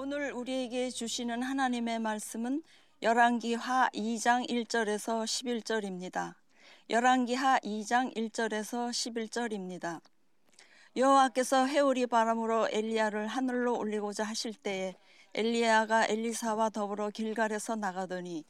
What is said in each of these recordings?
오늘 우리에게 주시는 하나님의 말씀은 열왕기하 2장 1절에서 11절입니다. 열왕기하 2장 1절에서 11절입니다. 여호와께서 해오리 바람으로 엘리야를 하늘로 올리고자 하실 때에 엘리야가 엘리사와 더불어 길갈에서 나가더니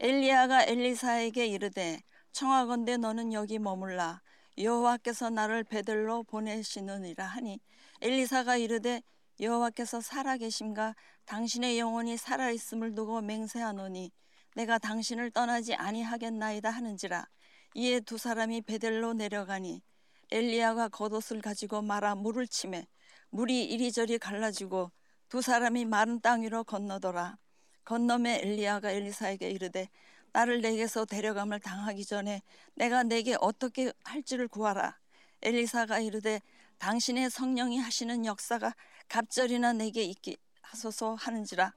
엘리야가 엘리사에게 이르되 청하건대 너는 여기 머물라 여호와께서 나를 베들로 보내시느니라 하니 엘리사가 이르되 여호와께서 살아계심과 당신의 영혼이 살아있음을 두고 맹세하노니 내가 당신을 떠나지 아니하겠나이다 하는지라. 이에 두 사람이 베델로 내려가니 엘리야가 겉옷을 가지고 말아 물을 치매 물이 이리저리 갈라지고 두 사람이 마른 땅 위로 건너더라. 건너매 엘리야가 엘리사에게 이르되 나를 내게서 데려감을 당하기 전에 내가 내게 어떻게 할지를 구하라. 엘리사가 이르되 당신의 성령이 하시는 역사가 갑절이나 내게 있게 하소서 하는지라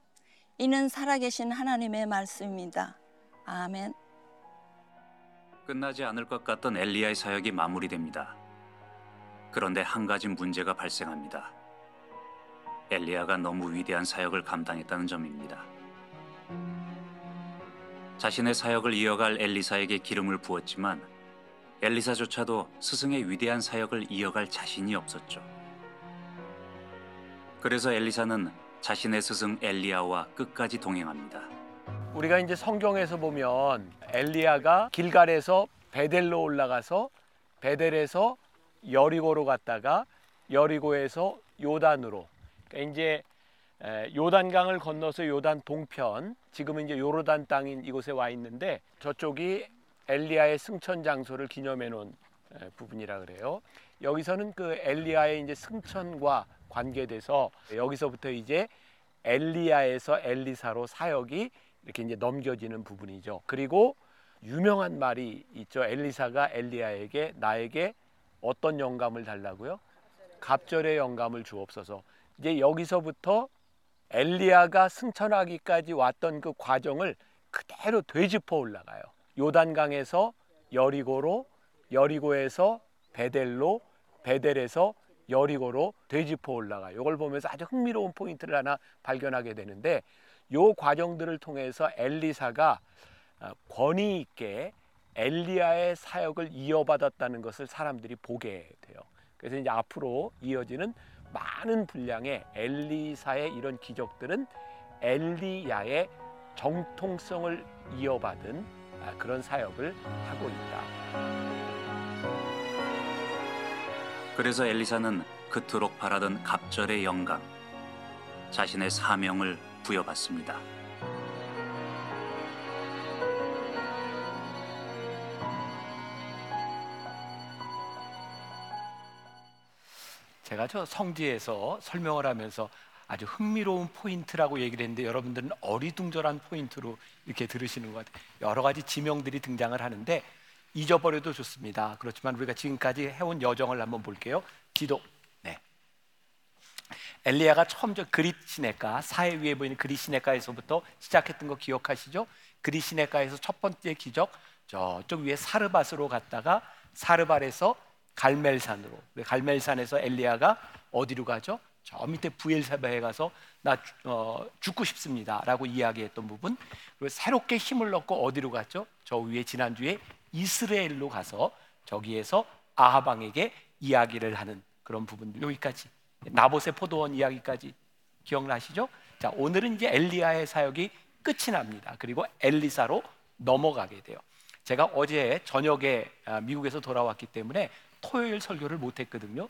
이는 살아계신 하나님의 말씀입니다. 아멘. 끝나지 않을 것 같던 엘리야의 사역이 마무리됩니다. 그런데 한 가지 문제가 발생합니다. 엘리야가 너무 위대한 사역을 감당했다는 점입니다. 자신의 사역을 이어갈 엘리사에게 기름을 부었지만 엘리사조차도 스승의 위대한 사역을 이어갈 자신이 없었죠. 그래서 엘리사는 자신의 스승 엘리야와 끝까지 동행합니다. 우리가 이제 성경에서 보면 엘리야가 길갈에서 베델로 올라가서 베델에서 여리고로 갔다가 여리고에서 요단으로 그러니까 이제 요단강을 건너서 요단 동편 지금은 이제 요르단 땅인 이곳에 와 있는데 저쪽이 엘리야의 승천 장소를 기념해 놓은 부분이라 그래요. 여기서는 그 엘리야의 이제 승천과 관계돼서 여기서부터 이제 엘리야에서 엘리사로 사역이 이렇게 이제 넘겨지는 부분이죠. 그리고 유명한 말이 있죠. 엘리사가 엘리야에게 나에게 어떤 영감을 달라고요? 갑절의 영감을 주옵소서. 이제 여기서부터 엘리야가 승천하기까지 왔던 그 과정을 그대로 되짚어 올라가요. 요단강에서 여리고로, 여리고에서 베델로, 베델에서 여리고로 되짚어 올라가. 이걸 보면서 아주 흥미로운 포인트를 하나 발견하게 되는데 요 과정들을 통해서 엘리사가 어, 권위 있게 엘리야의 사역을 이어받았다는 것을 사람들이 보게 돼요. 그래서 이제 앞으로 이어지는 많은 분량의 엘리사의 이런 기적들은 엘리야의 정통성을 이어받은 아, 그런 사역을 하고 있다. 그래서 엘리사는 그토록 바라던 갑절의 영감, 자신의 사명을 부여받습니다. 제가 저 성지에서 설명을 하면서 아주 흥미로운 포인트라고 얘기를 했는데 여러분들은 어리둥절한 포인트로 이렇게 들으시는 것 같아요. 여러 가지 지명들이 등장을 하는데 잊어버려도 좋습니다. 그렇지만 우리가 지금까지 해온 여정을 한번 볼게요. 기도. 네. 엘리야가 처음 저 그릿 시내가 사해 위에 보이는 그릿 시내가에서부터 시작했던 거 기억하시죠? 그릿 시내가에서 첫 번째 기적 저쪽 위에 사르밧으로 갔다가 사르밧에서 갈멜산으로 갈멜산에서 엘리야가 어디로 가죠? 저 밑에 부엘사바에 가서 나 어, 죽고 싶습니다라고 이야기했던 부분 그리고 새롭게 힘을 넣고 어디로 갔죠? 저 위에 지난주에 이스라엘로 가서 저기에서 아하방에게 이야기를 하는 그런 부분들 여기까지 나봇의 포도원 이야기까지 기억나시죠? 자 오늘은 이제 엘리야의 사역이 끝이 납니다. 그리고 엘리사로 넘어가게 돼요. 제가 어제 저녁에 아, 미국에서 돌아왔기 때문에 토요일 설교를 못했거든요.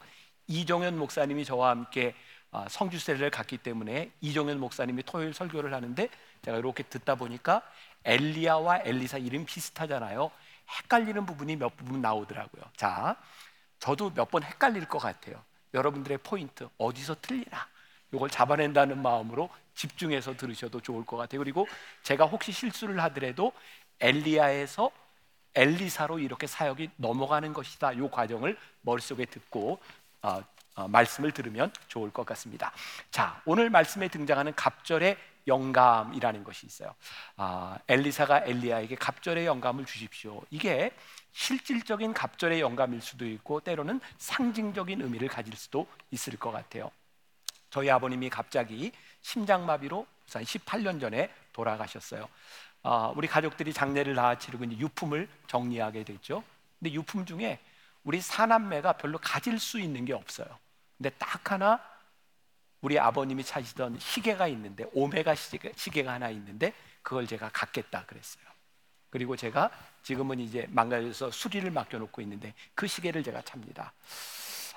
이종현 목사님이 저와 함께 아, 성주세를 갔기 때문에 이종현 목사님이 토요일 설교를 하는데 제가 이렇게 듣다 보니까 엘리야와 엘리사 이름 비슷하잖아요. 헷갈리는 부분이 몇 부분 나오더라고요. 자, 저도 몇 번 헷갈릴 것 같아요. 여러분들의 포인트 어디서 틀리나 이걸 잡아낸다는 마음으로 집중해서 들으셔도 좋을 것 같아요. 그리고 제가 혹시 실수를 하더라도 엘리야에서 엘리사로 이렇게 사역이 넘어가는 것이다. 이 과정을 머릿속에 듣고 어, 어, 말씀을 들으면 좋을 것 같습니다. 자, 오늘 말씀에 등장하는 갑절의 영감이라는 것이 있어요. 아, 엘리사가 엘리야에게 갑절의 영감을 주십시오. 이게 실질적인 갑절의 영감일 수도 있고 때로는 상징적인 의미를 가질 수도 있을 것 같아요. 저희 아버님이 갑자기 심장마비로 한 18년 전에 돌아가셨어요. 아, 우리 가족들이 장례를 다 치르고 이제 유품을 정리하게 됐죠. 근데 유품 중에 우리 사남매가 별로 가질 수 있는 게 없어요. 근데 딱 하나 우리 아버님이 차시던 시계가 있는데 오메가 시계, 시계가 하나 있는데 그걸 제가 갖겠다 그랬어요. 그리고 제가 지금은 이제 망가져서 수리를 맡겨놓고 있는데 그 시계를 제가 찹니다.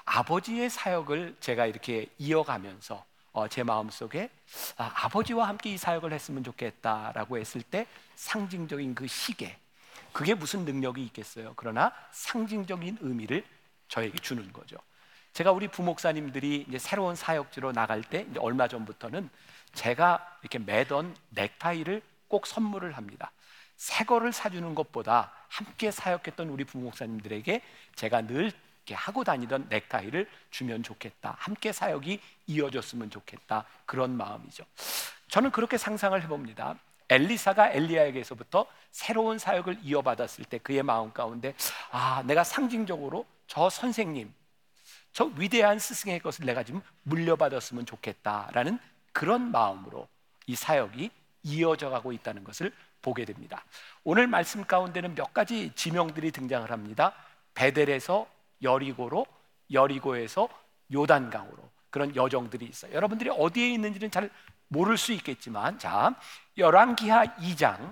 아버지의 사역을 제가 이렇게 이어가면서 어, 제 마음속에 아, 버지와 함께 이 사역을 했으면 좋겠다라고 했을 때 상징적인 그 시계 그게 무슨 능력이 있겠어요. 그러나 상징적인 의미를 저에게 주는 거죠. 제가 우리 부목사님들이 이제 새로운 사역지로 나갈 때 얼마 전부터는 제가 이렇게 매던 넥타이를 꼭 선물을 합니다. 새 거를 사주는 것보다 함께 사역했던 우리 부목사님들에게 제가 늘 하고 다니던 넥타이를 주면 좋겠다. 함께 사역이 이어졌으면 좋겠다. 그런 마음이죠. 저는 그렇게 상상을 해봅니다. 엘리사가 엘리야에게서부터 새로운 사역을 이어받았을 때 그의 마음 가운데 아, 내가 상징적으로 저 선생님, 저 위대한 스승의 것을 내가 지금 물려받았으면 좋겠다라는 그런 마음으로 이 사역이 이어져 가고 있다는 것을 보게 됩니다. 오늘 말씀 가운데는 몇 가지 지명들이 등장을 합니다. 베델에서 여리고로 여리고에서 요단강으로 그런 여정들이 있어요. 여러분들이 어디에 있는지는 잘 모를 수 있겠지만 자, 열왕기하 2장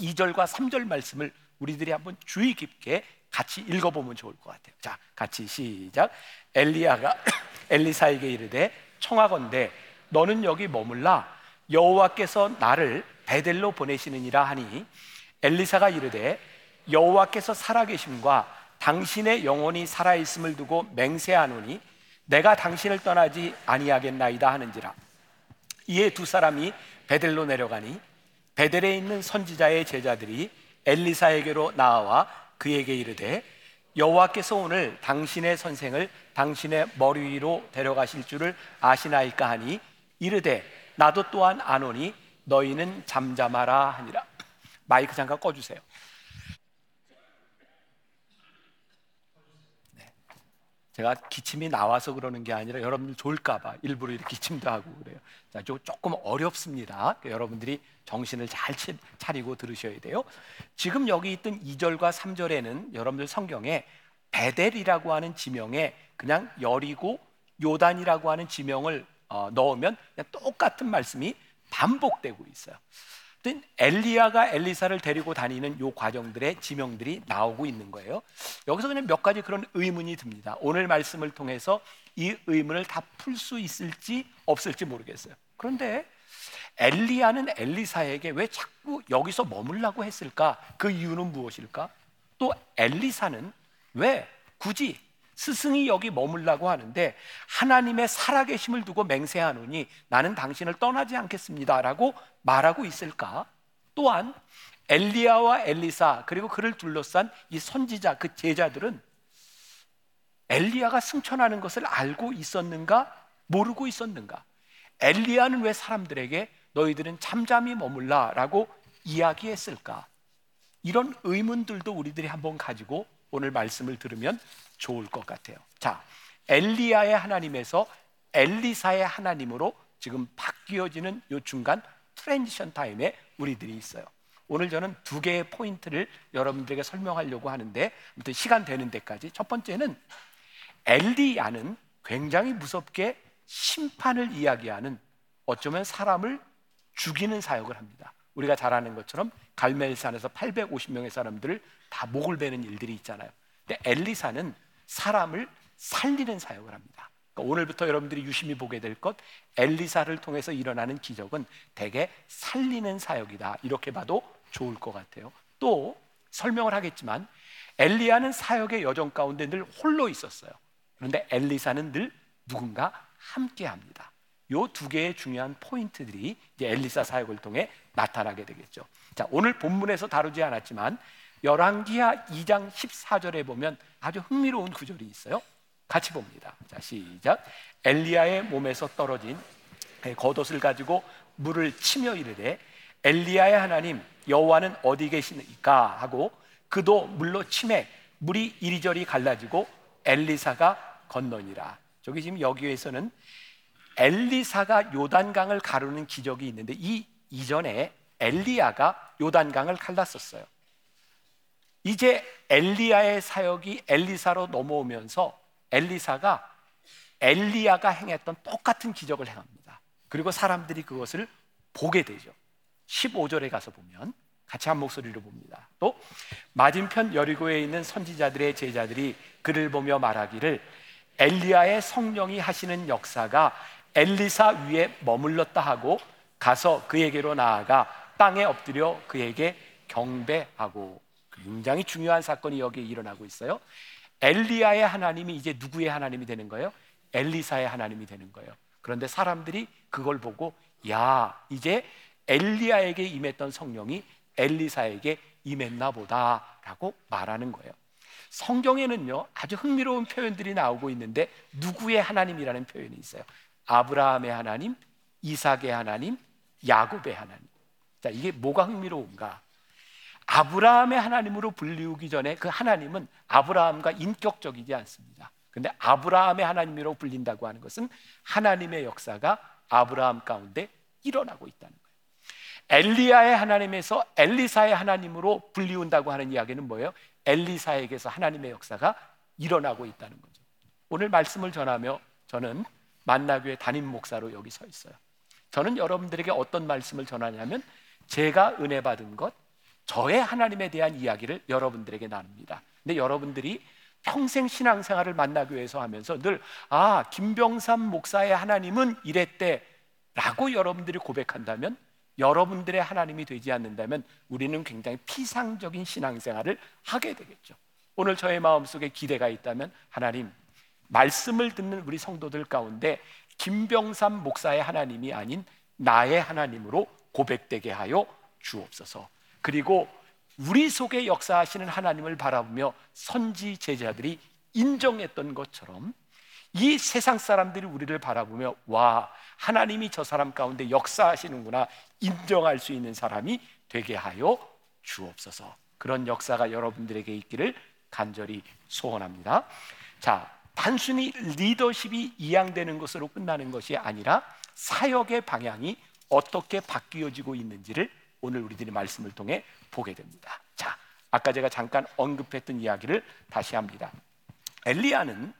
2절과 3절 말씀을 우리들이 한번 주의 깊게 같이 읽어보면 좋을 것 같아요. 자, 같이 시작. 엘리야가 엘리사에게 이르되 청하건대 너는 여기 머물라 여호와께서 나를 베델로 보내시느니라 하니 엘리사가 이르되 여호와께서 살아계심과 당신의 영혼이 살아 있음을 두고 맹세하노니 내가 당신을 떠나지 아니하겠나이다 하는지라 이에 두 사람이 베델로 내려가니 베델에 있는 선지자의 제자들이 엘리사에게로 나와 그에게 이르되 여호와께서 오늘 당신의 선생을 당신의 머리 위로 데려가실 줄을 아시나이까 하니 이르되 나도 또한 아노니 너희는 잠잠하라 하니라 마이크 잠깐 꺼주세요 제가 기침이 나와서 그러는 게 아니라 여러분들 좋을까봐 일부러 이렇게 기침도 하고 그래요. 자, 조금 어렵습니다. 여러분들이 정신을 잘 차리고 들으셔야 돼요. 지금 여기 있던 2절과 3절에는 여러분들 성경에 베델이라고 하는 지명에 그냥 열이고 요단이라고 하는 지명을 어, 넣으면 똑같은 말씀이 반복되고 있어요. 엘리야가 엘리사를 데리고 다니는 요 과정들의 지명들이 나오고 있는 거예요. 여기서 그냥 몇 가지 그런 의문이 듭니다. 오늘 말씀을 통해서 이 의문을 다 풀 수 있을지 없을지 모르겠어요. 그런데 엘리야는 엘리사에게 왜 자꾸 여기서 머물라고 했을까? 그 이유는 무엇일까? 또 엘리사는 왜 굳이 스승이 여기 머물라고 하는데 하나님의 살아계심을 두고 맹세하노니 나는 당신을 떠나지 않겠습니다라고 말하고 있을까? 또한 엘리야와 엘리사 그리고 그를 둘러싼 이 선지자 그 제자들은 엘리야가 승천하는 것을 알고 있었는가 모르고 있었는가? 엘리야는 왜 사람들에게 너희들은 잠잠히 머물라라고 이야기했을까? 이런 의문들도 우리들이 한번 가지고 오늘 말씀을 들으면 좋을 것 같아요. 자, 엘리야의 하나님에서 엘리사의 하나님으로 지금 바뀌어지는 요 중간 transition time에 우리들이 있어요. 오늘 저는 두 개의 포인트를 여러분들에게 설명하려고 하는데 아무튼 시간 되는 데까지 첫 번째는 엘리야는 굉장히 무섭게 심판을 이야기하는 어쩌면 사람을 죽이는 사역을 합니다. 우리가 잘 아는 것처럼 갈멜산에서 850명의 사람들을 다 목을 베는 일들이 있잖아요. 근데 엘리사는 사람을 살리는 사역을 합니다. 그러니까 오늘부터 여러분들이 유심히 보게 될 것, 엘리사를 통해서 일어나는 기적은 대개 살리는 사역이다. 이렇게 봐도 좋을 것 같아요. 또 설명을 하겠지만 엘리야는 사역의 여정 가운데 늘 홀로 있었어요. 그런데 엘리사는 늘 누군가 함께 합니다. 요 두 개의 중요한 포인트들이 이제 엘리사 사역을 통해 나타나게 되겠죠. 자, 오늘 본문에서 다루지 않았지만 열왕기하 2장 14절에 보면 아주 흥미로운 구절이 있어요. 같이 봅니다. 자, 시작. 엘리야의 몸에서 떨어진 겉옷을 가지고 물을 치며 이르되 엘리야의 하나님 여호와는 어디 계시니까 하고 그도 물로 치매 물이 이리저리 갈라지고 엘리사가 건너니라. 저기 지금 여기에서는 엘리사가 요단강을 가르는 기적이 있는데 이 이전에 엘리야가 요단강을 갈랐었어요. 이제 엘리야의 사역이 엘리사로 넘어오면서 엘리사가 엘리야가 행했던 똑같은 기적을 행합니다. 그리고 사람들이 그것을 보게 되죠. 15절에 가서 보면 같이 한 목소리로 봅니다. 또 맞은편 여리고에 있는 선지자들의 제자들이 그를 보며 말하기를 엘리야의 성령이 하시는 역사가 엘리사 위에 머물렀다 하고 가서 그에게로 나아가 땅에 엎드려 그에게 경배하고 굉장히 중요한 사건이 여기에 일어나고 있어요. 엘리야의 하나님이 이제 누구의 하나님이 되는 거예요? 엘리사의 하나님이 되는 거예요. 그런데 사람들이 그걸 보고 야, 이제 엘리야에게 임했던 성령이 엘리사에게 임했나 보다라고 말하는 거예요. 성경에는요 아주 흥미로운 표현들이 나오고 있는데 누구의 하나님이라는 표현이 있어요. 아브라함의 하나님, 이삭의 하나님, 야곱의 하나님. 자 이게 뭐가 흥미로운가? 아브라함의 하나님으로 불리우기 전에 그 하나님은 아브라함과 인격적이지 않습니다. 근데 아브라함의 하나님으로 불린다고 하는 것은 하나님의 역사가 아브라함 가운데 일어나고 있다는 거예요. 엘리야의 하나님에서 엘리사의 하나님으로 불리운다고 하는 이야기는 뭐예요? 엘리사에게서 하나님의 역사가 일어나고 있다는 거죠. 오늘 말씀을 전하며 저는 만나교회 담임 목사로 여기 서 있어요. 저는 여러분들에게 어떤 말씀을 전하냐면 제가 은혜 받은 것, 저의 하나님에 대한 이야기를 여러분들에게 나눕니다. 근데 여러분들이 평생 신앙생활을 만나교회에서 하면서 늘 아, 김병삼 목사의 하나님은 이랬대 라고 여러분들이 고백한다면 여러분들의 하나님이 되지 않는다면 우리는 굉장히 피상적인 신앙생활을 하게 되겠죠. 오늘 저의 마음속에 기대가 있다면 하나님 말씀을 듣는 우리 성도들 가운데 김병삼 목사의 하나님이 아닌 나의 하나님으로 고백되게 하여 주옵소서. 그리고 우리 속에 역사하시는 하나님을 바라보며 선지 제자들이 인정했던 것처럼 이 세상 사람들이 우리를 바라보며 와 하나님이 저 사람 가운데 역사하시는구나 인정할 수 있는 사람이 되게 하여 주옵소서. 그런 역사가 여러분들에게 있기를 간절히 소원합니다. 자, 단순히 리더십이 이양되는 것으로 끝나는 것이 아니라 사역의 방향이 어떻게 바뀌어지고 있는지를 오늘 우리들이 말씀을 통해 보게 됩니다. 자, 아까 제가 잠깐 언급했던 이야기를 다시 합니다. 엘리야는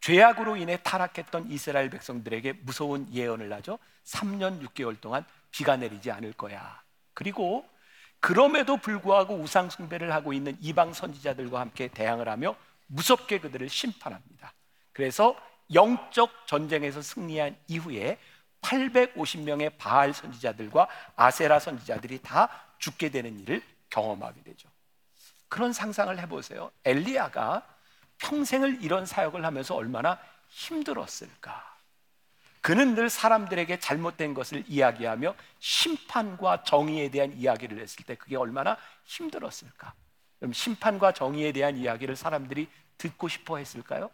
죄악으로 인해 타락했던 이스라엘 백성들에게 무서운 예언을 하죠. 3년 6개월 동안 비가 내리지 않을 거야. 그리고 그럼에도 불구하고 우상 숭배를 하고 있는 이방 선지자들과 함께 대항을 하며 무섭게 그들을 심판합니다. 그래서 영적 전쟁에서 승리한 이후에 850명의 바알 선지자들과 아세라 선지자들이 다 죽게 되는 일을 경험하게 되죠. 그런 상상을 해보세요. 엘리야가 평생을 이런 사역을 하면서 얼마나 힘들었을까. 그는 늘 사람들에게 잘못된 것을 이야기하며 심판과 정의에 대한 이야기를 했을 때 그게 얼마나 힘들었을까. 그럼 심판과 정의에 대한 이야기를 사람들이 듣고 싶어 했을까요?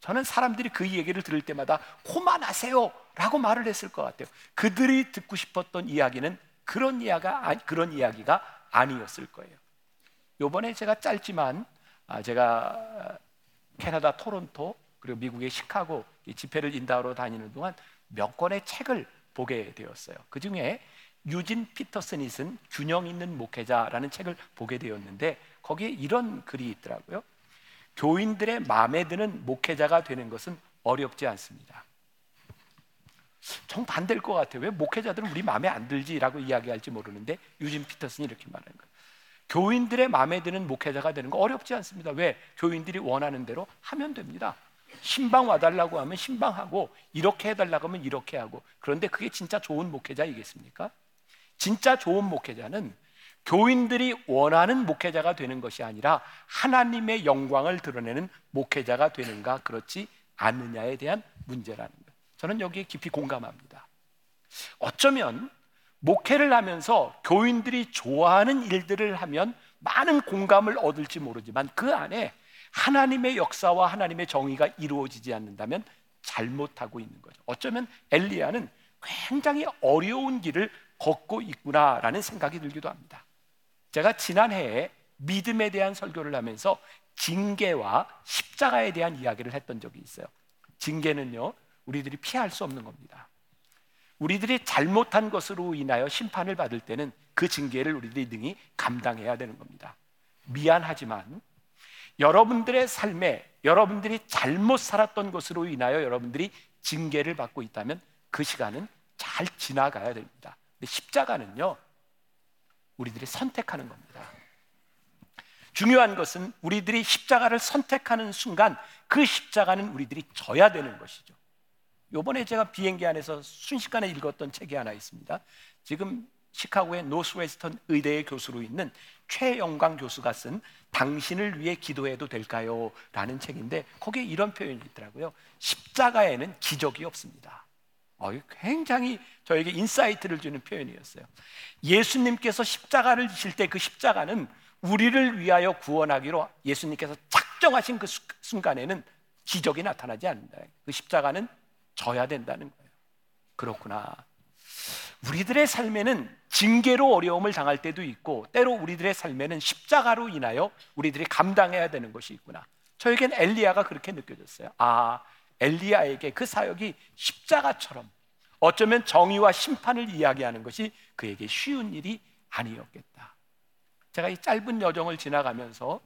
저는 사람들이 그 얘기를 들을 때마다 고만하세요 라고 말을 했을 것 같아요. 그들이 듣고 싶었던 이야기는 그런 이야기가, 그런 이야기가 아니었을 거예요. 요번에 제가 짧지만 아, 제가 캐나다 토론토 그리고 미국의 시카고 집회를 인도하러 다니는 동안 몇 권의 책을 보게 되었어요. 그 중에 유진 피터슨이 쓴 균형 있는 목회자라는 책을 보게 되었는데 거기에 이런 글이 있더라고요. 교인들의 마음에 드는 목회자가 되는 것은 어렵지 않습니다. 정반대일 것 같아요. 왜 목회자들은 우리 마음에 안 들지라고 이야기할지 모르는데 유진 피터슨이 이렇게 말하는 거예요. 교인들의 마음에 드는 목회자가 되는 거 어렵지 않습니다. 왜? 교인들이 원하는 대로 하면 됩니다. 신방 와달라고 하면 신방하고 이렇게 해달라고 하면 이렇게 하고 그런데 그게 진짜 좋은 목회자이겠습니까? 진짜 좋은 목회자는 교인들이 원하는 목회자가 되는 것이 아니라 하나님의 영광을 드러내는 목회자가 되는가 그렇지 않느냐에 대한 문제라는 것. 저는 여기에 깊이 공감합니다. 어쩌면 목회를 하면서 교인들이 좋아하는 일들을 하면 많은 공감을 얻을지 모르지만 그 안에 하나님의 역사와 하나님의 정의가 이루어지지 않는다면 잘못하고 있는 거죠. 어쩌면 엘리야는 굉장히 어려운 길을 걷고 있구나라는 생각이 들기도 합니다. 제가 지난해에 믿음에 대한 설교를 하면서 징계와 십자가에 대한 이야기를 했던 적이 있어요. 징계는요, 우리들이 피할 수 없는 겁니다. 우리들이 잘못한 것으로 인하여 심판을 받을 때는 그 징계를 우리들이 능히 감당해야 되는 겁니다. 미안하지만 여러분들의 삶에 여러분들이 잘못 살았던 것으로 인하여 여러분들이 징계를 받고 있다면 그 시간은 잘 지나가야 됩니다. 근데 십자가는요, 우리들이 선택하는 겁니다. 중요한 것은 우리들이 십자가를 선택하는 순간 그 십자가는 우리들이 져야 되는 것이죠. 요번에 제가 비행기 안에서 순식간에 읽었던 책이 하나 있습니다. 지금 시카고의 노스웨스턴 의대의 교수로 있는 최영광 교수가 쓴 당신을 위해 기도해도 될까요? 라는 책인데 거기에 이런 표현이 있더라고요. 십자가에는 기적이 없습니다. 어, 굉장히 저에게 insight를 주는 표현이었어요. 예수님께서 십자가를 지실 때 그 십자가는 우리를 위하여 구원하기로 예수님께서 작정하신 그 순간에는 기적이 나타나지 않는다. 그 십자가는 져야 된다는 거예요. 그렇구나. 우리들의 삶에는 징계로 어려움을 당할 때도 있고 때로 우리들의 삶에는 십자가로 인하여 우리들이 감당해야 되는 것이 있구나. 저에겐 엘리야가 그렇게 느껴졌어요. 아, 엘리야에게 그 사역이 십자가처럼 어쩌면 정의와 심판을 이야기하는 것이 그에게 쉬운 일이 아니었겠다. 제가 이 짧은 여정을 지나가면서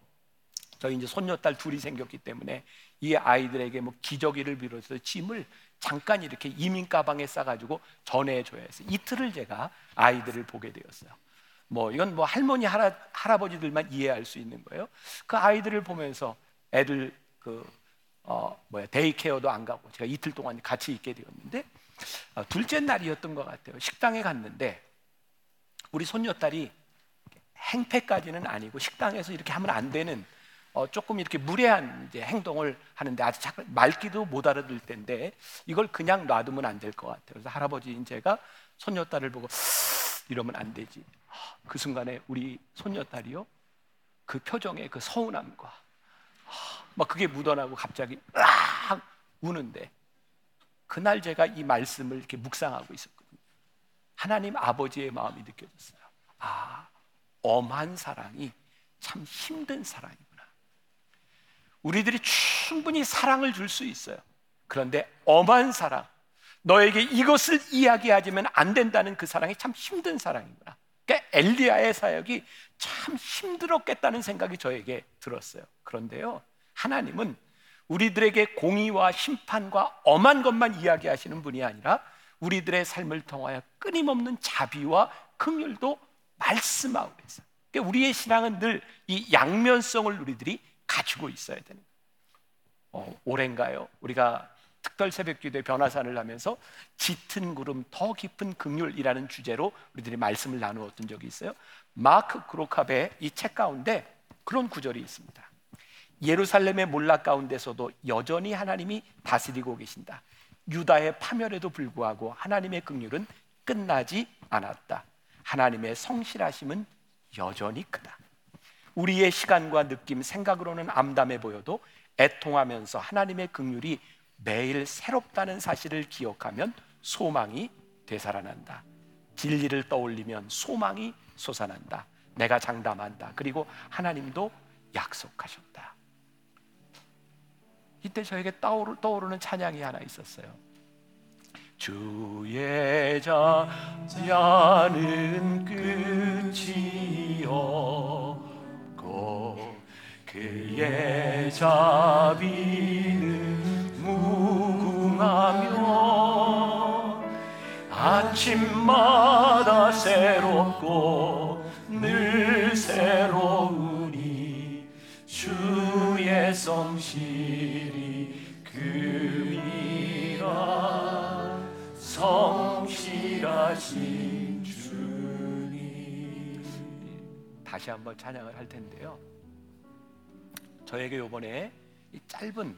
저희 이제 손녀딸 둘이 생겼기 때문에 이 아이들에게 뭐 기저귀를 비롯해서 짐을 잠깐 이렇게 이민 가방에 싸가지고 전해줘야 해서 이틀을 제가 아이들을 보게 되었어요. 뭐 이건 뭐 할머니 할아, 할아버지들만 이해할 수 있는 거예요. 그 아이들을 보면서 애들 그 어, 뭐야 데이케어도 안 가고 제가 이틀 동안 같이 있게 되었는데 어, 둘째 날이었던 것 같아요. 식당에 갔는데 우리 손녀딸이 행패까지는 아니고 식당에서 이렇게 하면 안 되는 어, 조금 이렇게 무례한 이제 행동을 하는데 아직 말기도 못 알아들 텐데 이걸 그냥 놔두면 안 될 것 같아요. 그래서 할아버지인 제가 손녀딸을 보고 이러면 안 되지. 아, 그 순간에 우리 손녀딸이요 그 표정의 그 서운함과 아, 막 그게 묻어나고 갑자기 으악 우는데 그날 제가 이 말씀을 이렇게 묵상하고 있었거든요. 하나님 아버지의 마음이 느껴졌어요. 아, 엄한 사랑이 참 힘든 사랑이구나. 우리들이 충분히 사랑을 줄 수 있어요. 그런데 엄한 사랑, 너에게 이것을 이야기하지면 안 된다는 그 사랑이 참 힘든 사랑이구나. 그러니까 엘리야의 사역이 참 힘들었겠다는 생각이 저에게 들었어요. 그런데요, 하나님은 우리들에게 공의와 심판과 엄한 것만 이야기하시는 분이 아니라 우리들의 삶을 통하여 끊임없는 자비와 긍휼도 말씀하고 있어요. 그러니까 우리의 신앙은 늘 이 양면성을 우리들이 가지고 있어야 되는 거예요. 어, 올해인가요? 우리가 특별 새벽 기도에 변화산을 하면서 짙은 구름 더 깊은 극률이라는 주제로 우리들이 말씀을 나누었던 적이 있어요. 마크 그로캅의 이 책 가운데 그런 구절이 있습니다. 예루살렘의 몰락 가운데서도 여전히 하나님이 다스리고 계신다. 유다의 파멸에도 불구하고 하나님의 긍휼은 끝나지 않았다. 하나님의 성실하심은 여전히 크다. 우리의 시간과 느낌, 생각으로는 암담해 보여도 애통하면서 하나님의 긍휼이 매일 새롭다는 사실을 기억하면 소망이 되살아난다. 진리를 떠올리면 소망이 솟아난다. 내가 장담한다. 그리고 하나님도 약속하셨다. 이때 저에게 떠오르는 찬양이 하나 있었어요. 주의 자야는 끝이요 그의 자비는 무궁하며 아침마다 새롭고 늘 주의 성실이 그이라 성실하신 주님 다시 한번 찬양을 할 텐데요. 저에게 요번에 이 짧은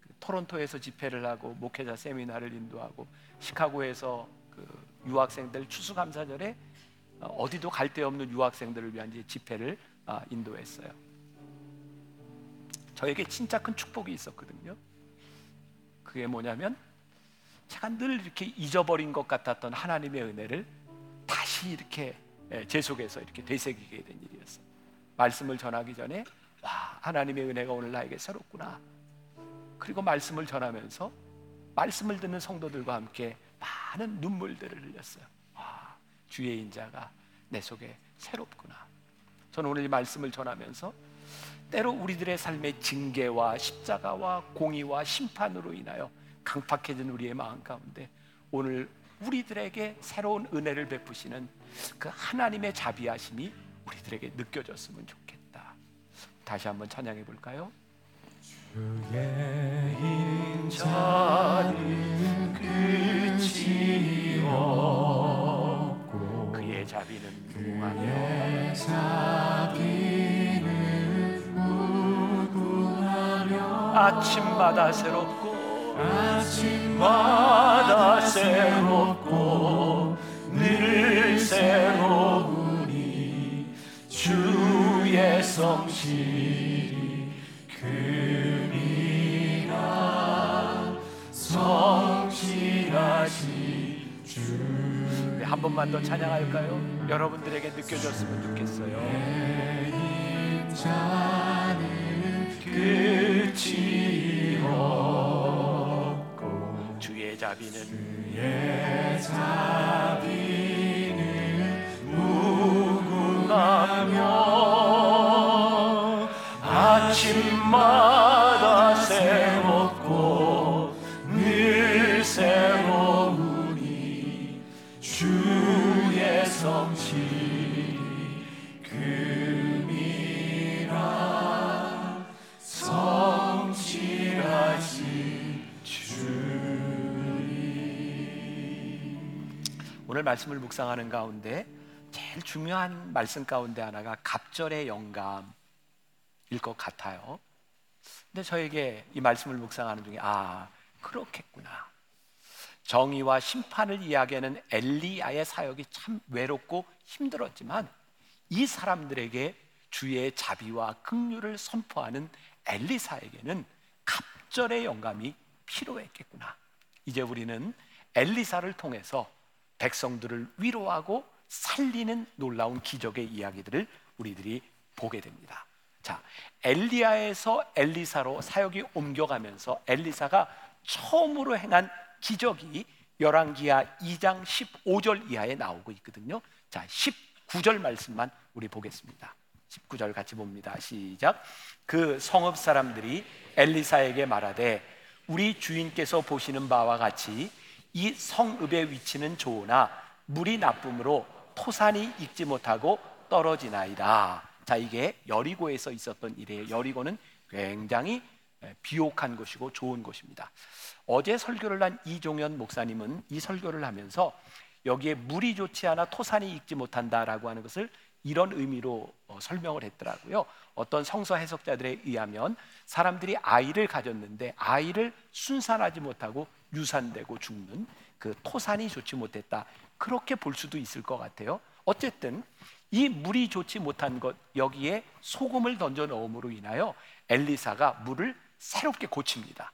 그 토론토에서 집회를 하고 목회자 세미나를 인도하고 시카고에서 그 유학생들 추수감사절에 어, 어디도 갈 데 없는 유학생들을 위한 집회를 아, 인도했어요. 저에게 진짜 큰 축복이 있었거든요. 그게 뭐냐면 제가 늘 이렇게 잊어버린 것 같았던 하나님의 은혜를 다시 이렇게 예, 제 속에서 이렇게 되새기게 된 일이었어요. 말씀을 전하기 전에 와, 하나님의 은혜가 오늘 나에게 새롭구나. 그리고 말씀을 전하면서 말씀을 듣는 성도들과 함께 많은 눈물들을 흘렸어요. 아, 주의 인자가 내 속에 새롭구나. 저는 오늘 이 말씀을 전하면서 때로 우리들의 삶의 징계와 십자가와 공의와 심판으로 인하여 강팍해진 우리의 마음 가운데 오늘 우리들에게 새로운 은혜를 베푸시는 그 하나님의 자비하심이 우리들에게 느껴졌으면 좋겠다. 다시 한번 찬양해 볼까요? 주의 인자는 끝이 없고 그의 자비는 무궁하며 아침마다 새롭고 아침마다 새롭고 늘 새로우니 주의 성실이 금이라 성실하시 주 네, 한 번만 더 찬양할까요? 여러분들에게 느껴졌으면 좋겠어요. 주의 자비는 주의 자비는 무궁하며 아침마 말씀을 묵상하는 가운데 제일 중요한 말씀 가운데 하나가 갑절의 영감일 것 같아요. 근데 저에게 이 말씀을 묵상하는 중에 아 그렇겠구나. 정의와 심판을 이야기하는 엘리야의 사역이 참 외롭고 힘들었지만 이 사람들에게 주의 자비와 긍휼을 선포하는 엘리사에게는 갑절의 영감이 필요했겠구나. 이제 우리는 엘리사를 통해서 백성들을 위로하고 살리는 놀라운 기적의 이야기들을 우리들이 보게 됩니다. 자, 엘리야에서 엘리사로 사역이 옮겨가면서 엘리사가 처음으로 행한 기적이 열왕기하 2장 15절 이하에 나오고 있거든요. 자, 19절 말씀만 우리 보겠습니다. 19절 같이 봅니다. 시작. 그 성읍 사람들이 엘리사에게 말하되 우리 주인께서 보시는 바와 같이 이 성읍의 위치는 좋으나 물이 나쁨으로 토산이 익지 못하고 떨어지나이다. 자, 이게 여리고에서 있었던 일이에요. 여리고는 굉장히 비옥한 곳이고 좋은 곳입니다. 어제 설교를 한 이종현 목사님은 이 설교를 하면서 여기에 물이 좋지 않아 토산이 익지 못한다라고 하는 것을 이런 의미로 어, 설명을 했더라고요. 어떤 성서 해석자들에 의하면 사람들이 아이를 가졌는데 아이를 순산하지 못하고 유산되고 죽는 그 토산이 좋지 못했다. 그렇게 볼 수도 있을 것 같아요. 어쨌든 이 물이 좋지 못한 것 여기에 소금을 던져 넣음으로 인하여 엘리사가 물을 새롭게 고칩니다.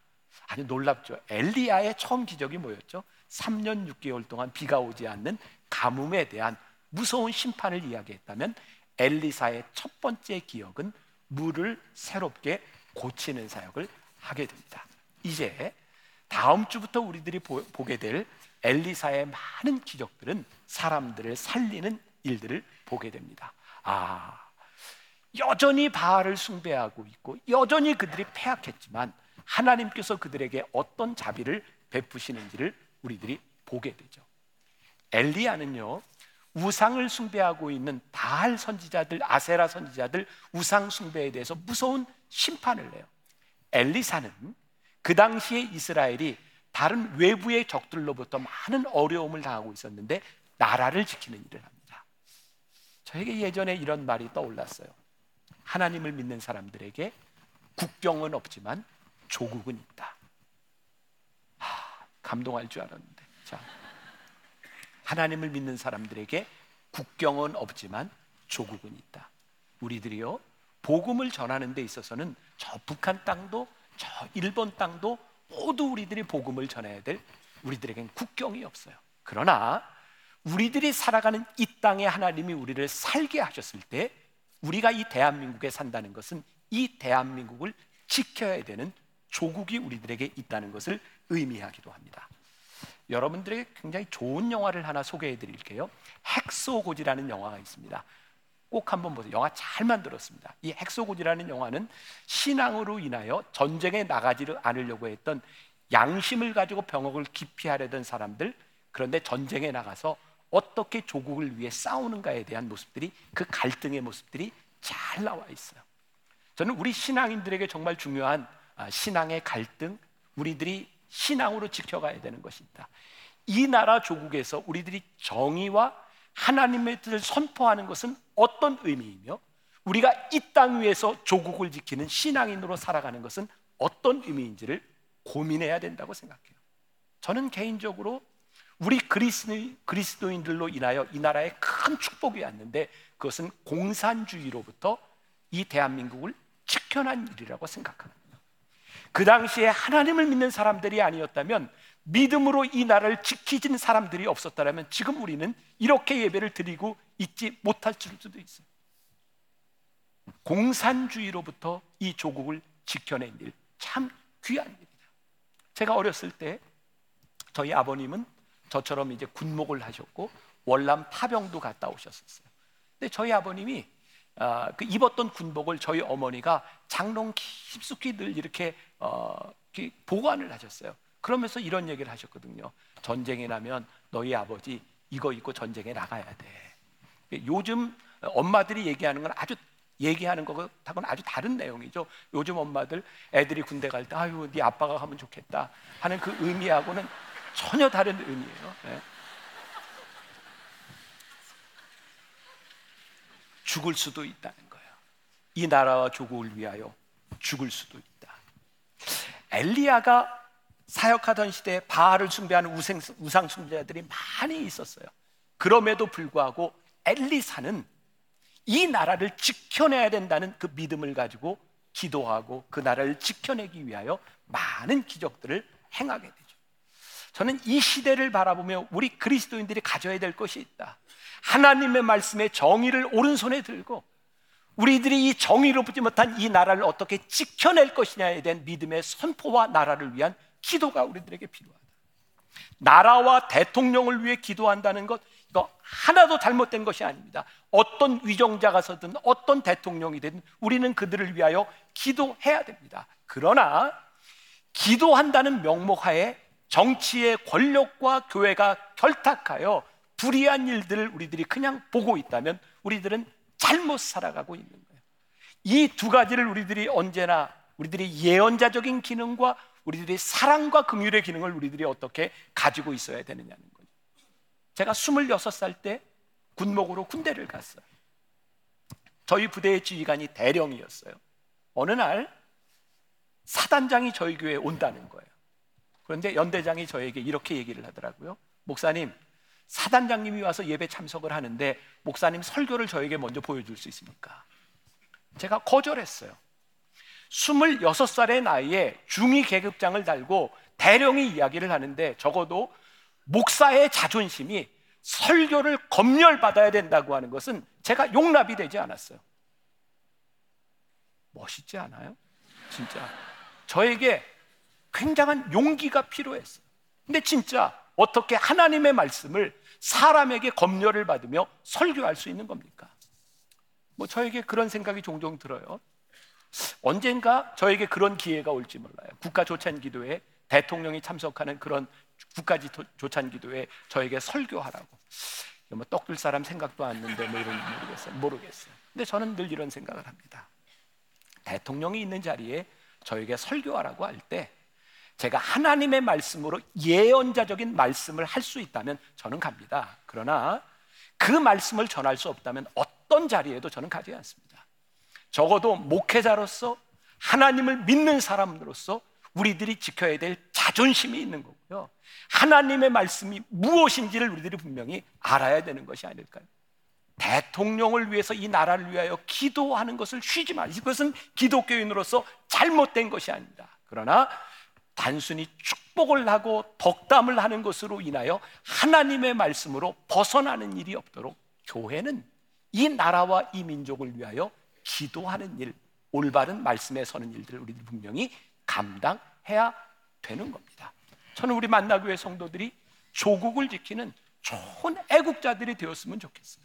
아주 놀랍죠. 엘리야의 처음 기적이 뭐였죠? 3년 6개월 동안 비가 오지 않는 가뭄에 대한 무서운 심판을 이야기했다면 엘리사의 첫 번째 기억은 물을 새롭게 고치는 사역을 하게 됩니다. 이제 다음 주부터 우리들이 보, 보게 될 엘리사의 많은 기적들은 사람들을 살리는 일들을 보게 됩니다. 아, 여전히 바알을 숭배하고 있고 여전히 그들이 패악했지만 하나님께서 그들에게 어떤 자비를 베푸시는지를 우리들이 보게 되죠. 엘리야는요. 우상을 숭배하고 있는 바알 선지자들, 아세라 선지자들 우상 숭배에 대해서 무서운 심판을 내요. 엘리사는 그 당시에 이스라엘이 다른 외부의 적들로부터 많은 어려움을 당하고 있었는데 나라를 지키는 일을 합니다. 저에게 예전에 이런 말이 떠올랐어요. 하나님을 믿는 사람들에게 국경은 없지만 조국은 있다. 하, 감동할 줄 알았는데. 자, 하나님을 믿는 사람들에게 국경은 없지만 조국은 있다. 우리들이요 복음을 전하는 데 있어서는 저 북한 땅도 저 일본 땅도 모두 우리들이 복음을 전해야 될 우리들에겐 국경이 없어요. 그러나 우리들이 살아가는 이 땅에 하나님이 우리를 살게 하셨을 때 우리가 이 대한민국에 산다는 것은 이 대한민국을 지켜야 되는 조국이 우리들에게 있다는 것을 의미하기도 합니다. 여러분들에게 굉장히 좋은 영화를 하나 소개해 드릴게요. 핵소고지라는 영화가 있습니다. 꼭 한번 보세요. 영화 잘 만들었습니다. 이 핵소고지라는 영화는 신앙으로 인하여 전쟁에 나가지 않으려고 했던 양심을 가지고 병역을 기피하려던 사람들 그런데 전쟁에 나가서 어떻게 조국을 위해 싸우는가에 대한 모습들이 그 갈등의 모습들이 잘 나와 있어요. 저는 우리 신앙인들에게 정말 중요한 아, 신앙의 갈등, 우리들이 신앙으로 지켜가야 되는 것이 있다. 이 나라 조국에서 우리들이 정의와 하나님의 뜻을 선포하는 것은 어떤 의미이며 우리가 이 땅 위에서 조국을 지키는 신앙인으로 살아가는 것은 어떤 의미인지를 고민해야 된다고 생각해요. 저는 개인적으로 우리 그리스도인들로 인하여 이 나라에 큰 축복이 왔는데 그것은 공산주의로부터 이 대한민국을 지켜난 일이라고 생각합니다. 그 당시에 하나님을 믿는 사람들이 아니었다면 믿음으로 이 나라를 지키진 사람들이 없었다면 지금 우리는 이렇게 예배를 드리고 있지 못할 수도 있어요. 공산주의로부터 이 조국을 지켜낸 일 참 귀한 일입니다. 제가 어렸을 때 저희 아버님은 저처럼 이제 군목을 하셨고 월남 파병도 갔다 오셨었어요. 근데 저희 아버님이 어, 그 입었던 군복을 저희 어머니가 장롱 깊숙이 늘 이렇게, 어, 이렇게 보관을 하셨어요. 그러면서 이런 얘기를 하셨거든요. 전쟁이 나면 너희 아버지 이거 입고 전쟁에 나가야 돼. 요즘 엄마들이 얘기하는 건 아주 얘기하는 것하고는 아주 다른 내용이죠. 요즘 엄마들 애들이 군대 갈 때 아유 네 아빠가 가면 좋겠다 하는 그 의미하고는 전혀 다른 의미예요. 네. 죽을 수도 있다는 거예요. 이 나라와 조국을 위하여 죽을 수도 있다. 엘리야가 사역하던 시대에 바알을 숭배하는 우상 숭배자들이 많이 있었어요. 그럼에도 불구하고 엘리사는 이 나라를 지켜내야 된다는 그 믿음을 가지고 기도하고 그 나라를 지켜내기 위하여 많은 기적들을 행하게 되죠. 저는 이 시대를 바라보며 우리 그리스도인들이 가져야 될 것이 있다. 하나님의 말씀에 정의를 오른손에 들고 우리들이 이 정의로 보지 못한 이 나라를 어떻게 지켜낼 것이냐에 대한 믿음의 선포와 나라를 위한 기도가 우리들에게 필요하다. 나라와 대통령을 위해 기도한다는 것 이거 하나도 잘못된 것이 아닙니다. 어떤 위정자가 서든 어떤 대통령이 되든 우리는 그들을 위하여 기도해야 됩니다. 그러나 기도한다는 명목하에 정치의 권력과 교회가 결탁하여 불의한 일들을 우리들이 그냥 보고 있다면 우리들은 잘못 살아가고 있는 거예요. 이 두 가지를 우리들이 언제나 우리들이 예언자적인 기능과 우리들이 사랑과 긍휼의 기능을 우리들이 어떻게 가지고 있어야 되느냐는. 제가 26살 때 군목으로 군대를 갔어요. 저희 부대의 지휘관이 대령이었어요. 어느 날 사단장이 저희 교회에 온다는 거예요. 그런데 연대장이 저에게 이렇게 얘기를 하더라고요. 목사님, 사단장님이 와서 예배 참석을 하는데 목사님 설교를 저에게 먼저 보여줄 수 있습니까? 제가 거절했어요. 26살의 나이에 중위 계급장을 달고 대령이 이야기를 하는데 적어도 목사의 자존심이 설교를 검열받아야 된다고 하는 것은 제가 용납이 되지 않았어요. 멋있지 않아요? 진짜. 저에게 굉장한 용기가 필요했어요. 근데 진짜 어떻게 하나님의 말씀을 사람에게 검열을 받으며 설교할 수 있는 겁니까? 뭐 저에게 그런 생각이 종종 들어요. 언젠가 저에게 그런 기회가 올지 몰라요. 국가 조찬 기도에 대통령이 참석하는 그런 국가 조찬 기도에 저에게 설교하라고. 뭐 떡들 사람 생각도 않는데 뭐 이런 모르겠어요. 모르겠어요. 근데 저는 늘 이런 생각을 합니다. 대통령이 있는 자리에 저에게 설교하라고 할 때 제가 하나님의 말씀으로 예언자적인 말씀을 할 수 있다면 저는 갑니다. 그러나 그 말씀을 전할 수 없다면 어떤 자리에도 저는 가지 않습니다. 적어도 목회자로서 하나님을 믿는 사람으로서 우리들이 지켜야 될 자존심이 있는 거고요. 하나님의 말씀이 무엇인지를 우리들이 분명히 알아야 되는 것이 아닐까요? 대통령을 위해서 이 나라를 위하여 기도하는 것을 쉬지 마. 이것은 기독교인으로서 잘못된 것이 아닙니다. 그러나 단순히 축복을 하고 덕담을 하는 것으로 인하여 하나님의 말씀으로 벗어나는 일이 없도록 교회는 이 나라와 이 민족을 위하여 기도하는 일, 올바른 말씀에 서는 일들을 우리들 분명히 감당해야 되는 겁니다. 저는 우리 만나교회 성도들이 조국을 지키는 좋은 애국자들이 되었으면 좋겠어요.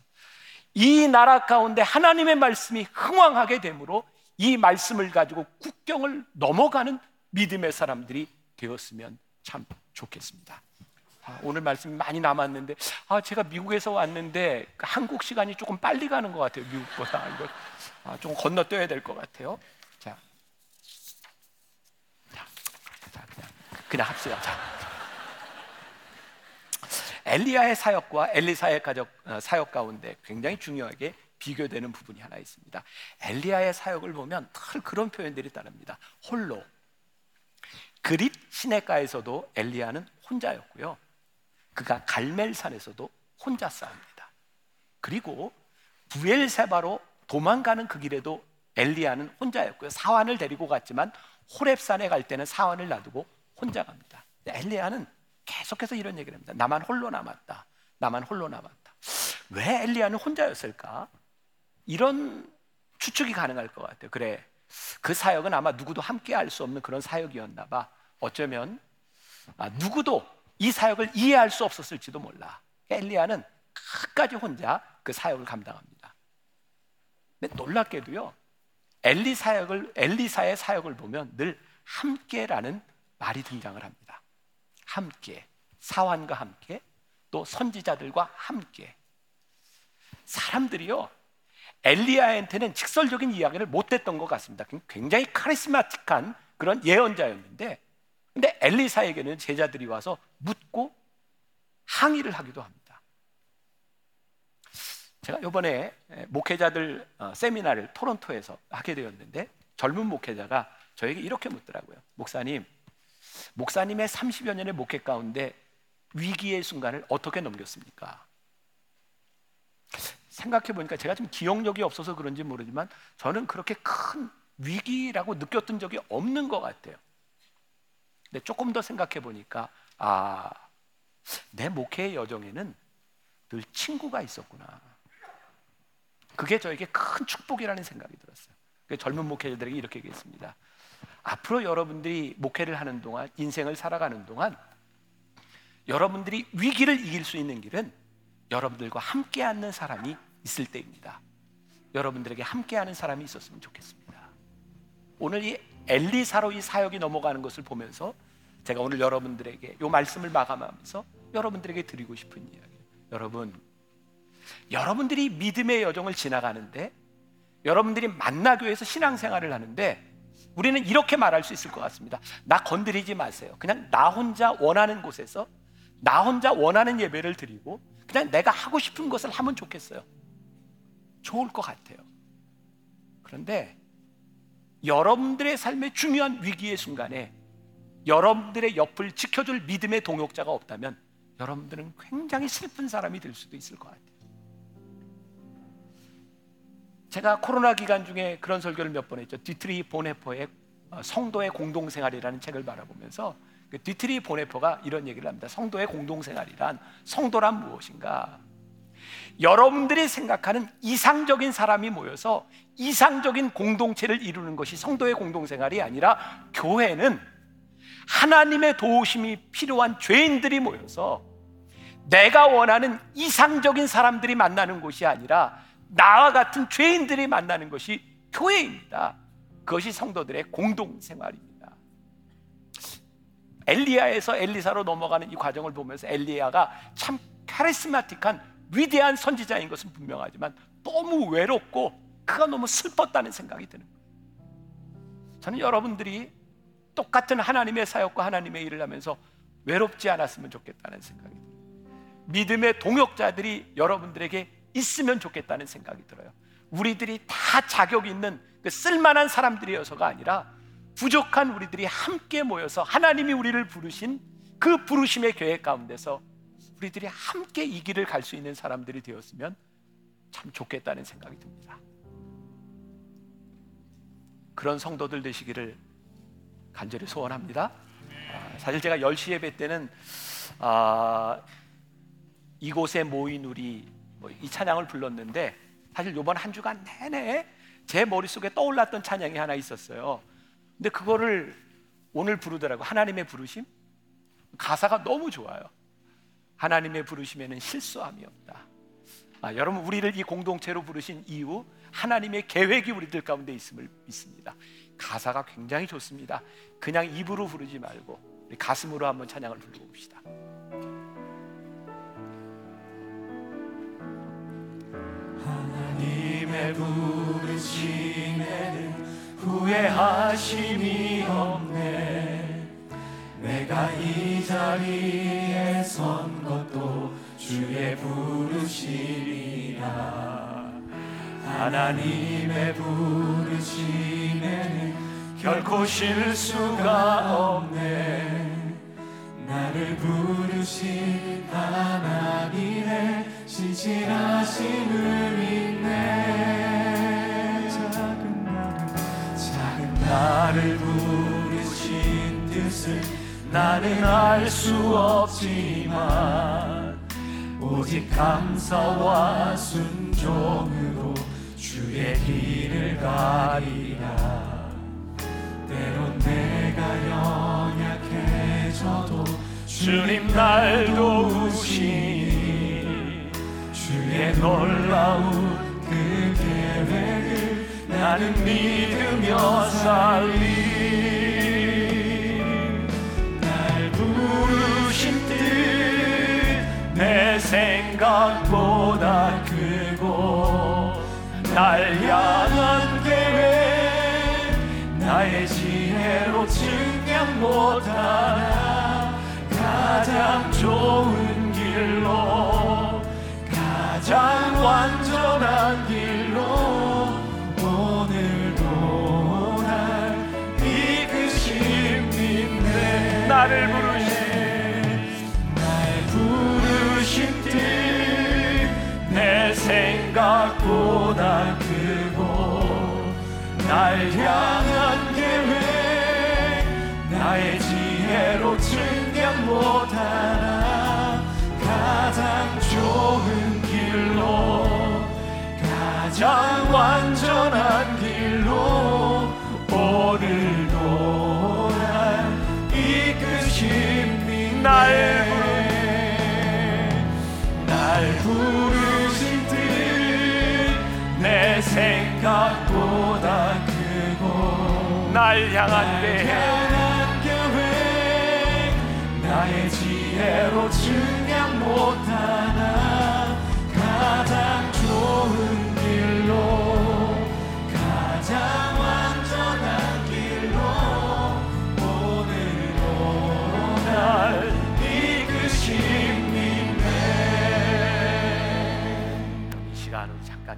이 나라 가운데 하나님의 말씀이 흥왕하게 되므로 이 말씀을 가지고 국경을 넘어가는 믿음의 사람들이 되었으면 참 좋겠습니다. 아, 오늘 말씀이 많이 남았는데 아, 제가 미국에서 왔는데 한국 시간이 조금 빨리 가는 것 같아요. 미국보다 이거 아, 좀 건너뛰어야 될 것 같아요. 자, 자, 자, 그냥 합시다. 자. 엘리야의 사역과 엘리사의 가족 어, 사역 가운데 굉장히 중요하게 비교되는 부분이 하나 있습니다. 엘리야의 사역을 보면 늘 그런 표현들이 따릅니다. 홀로 그릿 시내가에서도 엘리야는 혼자였고요. 그가 갈멜산에서도 혼자 싸웁니다. 그리고 부엘세바로 도망가는 그 길에도 엘리야는 혼자였고요. 사환을 데리고 갔지만 호렙산에 갈 때는 사환을 놔두고 혼자 갑니다. 엘리야는 계속해서 이런 얘기를 합니다. 나만 홀로 남았다. 나만 홀로 남았다. 왜 엘리야는 혼자였을까? 이런 추측이 가능할 것 같아요. 그래. 그 사역은 아마 누구도 함께 할 수 없는 그런 사역이었나 봐. 어쩌면 아, 누구도 이 사역을 이해할 수 없었을지도 몰라. 엘리야는 끝까지 혼자 그 사역을 감당합니다. 근데 놀랍게도요. 엘리 사역을 엘리사의 사역을 보면 늘 함께라는 말이 등장을 합니다. 함께 사환과 함께 또 선지자들과 함께 사람들이요 엘리야한테는 직설적인 이야기를 못했던 것 같습니다. 굉장히 카리스마틱한 그런 예언자였는데 근데 엘리사에게는 제자들이 와서 묻고 항의를 하기도 합니다. 제가 이번에 목회자들 어, 세미나를 토론토에서 하게 되었는데 젊은 목회자가 저에게 이렇게 묻더라고요. 목사님, 목사님의 30여 년의 목회 가운데 위기의 순간을 어떻게 넘겼습니까? 생각해 보니까 제가 좀 기억력이 없어서 그런지 모르지만 저는 그렇게 큰 위기라고 느꼈던 적이 없는 것 같아요. 근데 조금 더 생각해 보니까 아, 내 목회의 여정에는 늘 친구가 있었구나. 그게 저에게 큰 축복이라는 생각이 들었어요. 젊은 목회자들에게 이렇게 얘기했습니다. 앞으로 여러분들이 목회를 하는 동안 인생을 살아가는 동안 여러분들이 위기를 이길 수 있는 길은 여러분들과 함께 하는 사람이 있을 때입니다. 여러분들에게 함께하는 사람이 있었으면 좋겠습니다. 오늘 이 엘리사로 이 사역이 넘어가는 것을 보면서 제가 오늘 여러분들에게 이 말씀을 마감하면서 여러분들에게 드리고 싶은 이야기. 여러분, 여러분들이 믿음의 여정을 지나가는데 여러분들이 만나교회에서 신앙생활을 하는데 우리는 이렇게 말할 수 있을 것 같습니다. 나 건드리지 마세요. 그냥 나 혼자 원하는 곳에서 나 혼자 원하는 예배를 드리고 그냥 내가 하고 싶은 것을 하면 좋겠어요. 좋을 것 같아요. 그런데 여러분들의 삶의 중요한 위기의 순간에 여러분들의 옆을 지켜줄 믿음의 동역자가 없다면 여러분들은 굉장히 슬픈 사람이 될 수도 있을 것 같아요. 제가 코로나 기간 중에 그런 설교를 몇 번 했죠. 디트리히 본회퍼의 어, 성도의 공동생활이라는 책을 바라보면서 그 디트리히 본회퍼가 이런 얘기를 합니다. 성도의 공동생활이란 성도란 무엇인가? 여러분들이 생각하는 이상적인 사람이 모여서 이상적인 공동체를 이루는 것이 성도의 공동생활이 아니라 교회는 하나님의 도우심이 필요한 죄인들이 모여서 내가 원하는 이상적인 사람들이 만나는 곳이 아니라 나와 같은 죄인들이 만나는 것이 교회입니다. 그것이 성도들의 공동 생활입니다. 엘리야에서 엘리사로 넘어가는 이 과정을 보면서 엘리야가 참 카리스마틱한 위대한 선지자인 것은 분명하지만 너무 외롭고 그가 너무 슬펐다는 생각이 드는 거예요. 저는 여러분들이 똑같은 하나님의 사역과 하나님의 일을 하면서 외롭지 않았으면 좋겠다는 생각이 들어요. 믿음의 동역자들이 여러분들에게 있으면 좋겠다는 생각이 들어요. 우리들이 다 자격 있는 그 쓸만한 사람들이어서가 아니라 부족한 우리들이 함께 모여서 하나님이 우리를 부르신 그 부르심의 계획 가운데서 우리들이 함께 이 길을 갈 수 있는 사람들이 되었으면 참 좋겠다는 생각이 듭니다. 그런 성도들 되시기를 간절히 소원합니다. 아, 사실 제가 10시 예배 때는 아, 이곳에 모인 우리 뭐 이 찬양을 불렀는데 사실 이번 한 주간 내내 제 머릿속에 떠올랐던 찬양이 하나 있었어요. 근데 그거를 오늘 부르더라고 하나님의 부르심 가사가 너무 좋아요. 하나님의 부르심에는 실수함이 없다. 아, 여러분 우리를 이 공동체로 부르신 이유 하나님의 계획이 우리들 가운데 있음을 믿습니다. 가사가 굉장히 좋습니다. 그냥 입으로 부르지 말고 가슴으로 한번 찬양을 불러봅시다. 하나님의 부르심에는 후회하심이 없네. 내가 이 자리에 선 것도 주의 부르심이라. 하나님의 부르심에는 결코 실수가 없네 나는 알 수 없지만 오직 감사와 순종으로 주의 길을 가리라. 때론 내가 연약해져도 주님 날 도우시니 주의 놀라운 그 계획을 나는 믿으며 살리 생각보다 크고 날 향한 계획 나의 지혜로 증명 못하나 가장 좋은 길로 가장 완전한 길로 오늘도 날 믿네. 나를 부르 생각보다 크고 날 향한 계획 나의 지혜로 증명 못하나 가장 좋은 길로 가장 완전한 길로 오늘도 날 이끄심 날날 부르신 뜻내 생각보다 크고 날 향한 계획 나의 지혜로 증명 못하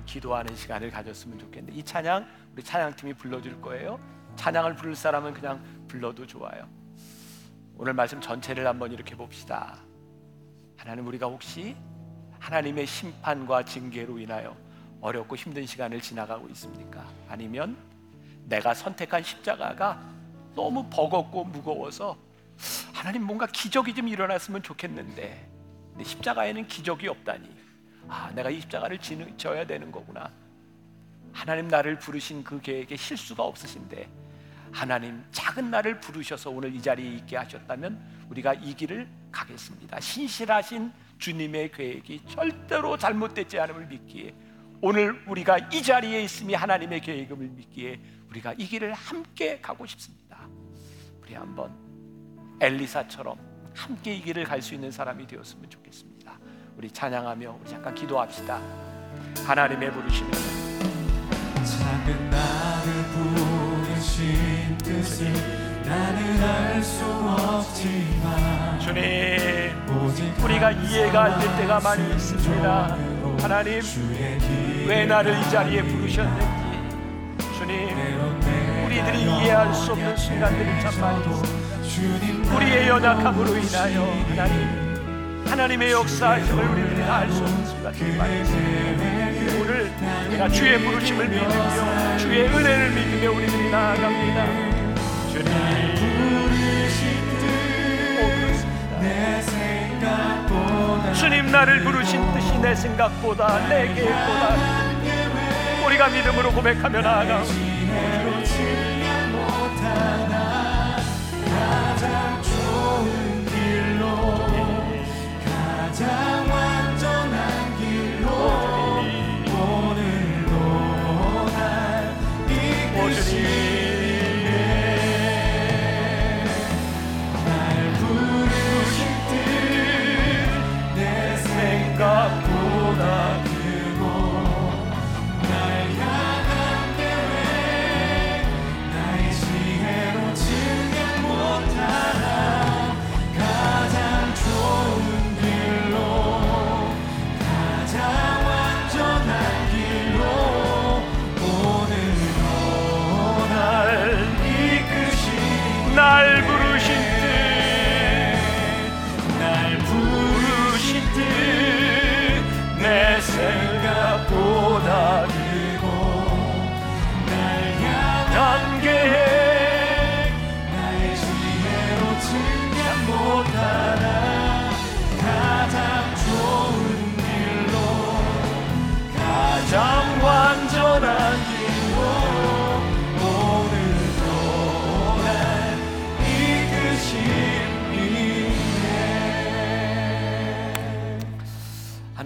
기도하는 시간을 가졌으면 좋겠는데 이 찬양 우리 찬양팀이 불러줄 거예요. 찬양을 부를 사람은 그냥 불러도 좋아요. 오늘 말씀 전체를 한번 이렇게 봅시다. 하나님 우리가 혹시 하나님의 심판과 징계로 인하여 어렵고 힘든 시간을 지나가고 있습니까? 아니면 내가 선택한 십자가가 너무 버겁고 무거워서 하나님 뭔가 기적이 좀 일어났으면 좋겠는데 십자가에는 기적이 없다니 아 내가 이 십자가를 지는, 져야 되는 거구나 하나님 나를 부르신 그 계획에 실수가 없으신데 하나님 작은 나를 부르셔서 오늘 이 자리에 있게 하셨다면 우리가 이 길을 가겠습니다. 신실하신 주님의 계획이 절대로 잘못되지 않음을 믿기에 오늘 우리가 이 자리에 있음이 하나님의 계획임을 믿기에 우리가 이 길을 함께 가고 싶습니다. 우리 한번 엘리사처럼 함께 이 길을 갈 수 있는 사람이 되었으면 좋겠습니다. 우리 찬양하며 우리 잠깐 기도합시다. 하나님의 부르심에 작은 나를 부르신 뜻을 나는 알 수 없지만 주님 우리가 이해가 안 될 때가 많이 있습니다. 하나님 왜 나를 이 자리에 부르셨는지 주님 우리들이 이해할 수 없는 순간들이 참 많이 있습니다. 우리의 연약함으로 인하여 하나님 하나님의 역사심을 우리들이 알수 없는 순간들이 많이 있습니다. 오늘 우리가 주의 부르심을 믿으며 주의 은혜를 믿으며 우리들이 나아갑니다. 주님 주님 나를 부르신 뜻이 내 생각보다 내 계획보다 우리가 믿음으로 고백하며 나아가 못하나 가장 네. 오늘도 날 이끄시.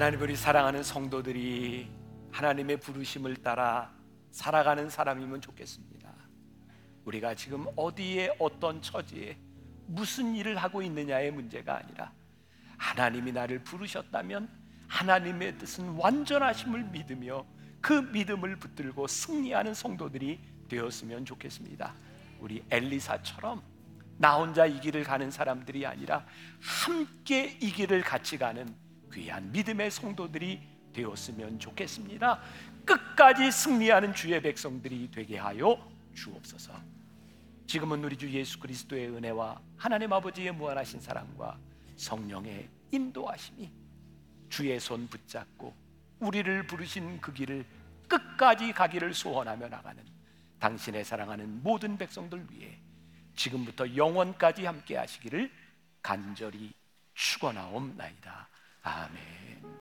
하나님 우리 사랑하는 성도들이 하나님의 부르심을 따라 살아가는 사람이면 좋겠습니다. 우리가 지금 어디에 어떤 처지에 무슨 일을 하고 있느냐의 문제가 아니라 하나님이 나를 부르셨다면 하나님의 뜻은 완전하심을 믿으며 그 믿음을 붙들고 승리하는 성도들이 되었으면 좋겠습니다. 우리 엘리사처럼 나 혼자 이 길을 가는 사람들이 아니라 함께 이 길을 같이 가는 귀한 믿음의 성도들이 되었으면 좋겠습니다. 끝까지 승리하는 주의 백성들이 되게 하여 주옵소서. 지금은 우리 주 예수 그리스도의 은혜와 하나님 아버지의 무한하신 사랑과 성령의 인도하심이 주의 손 붙잡고 우리를 부르신 그 길을 끝까지 가기를 소원하며 나가는 당신의 사랑하는 모든 백성들 위해 지금부터 영원까지 함께 하시기를 간절히 축원하옵나이다. 아멘.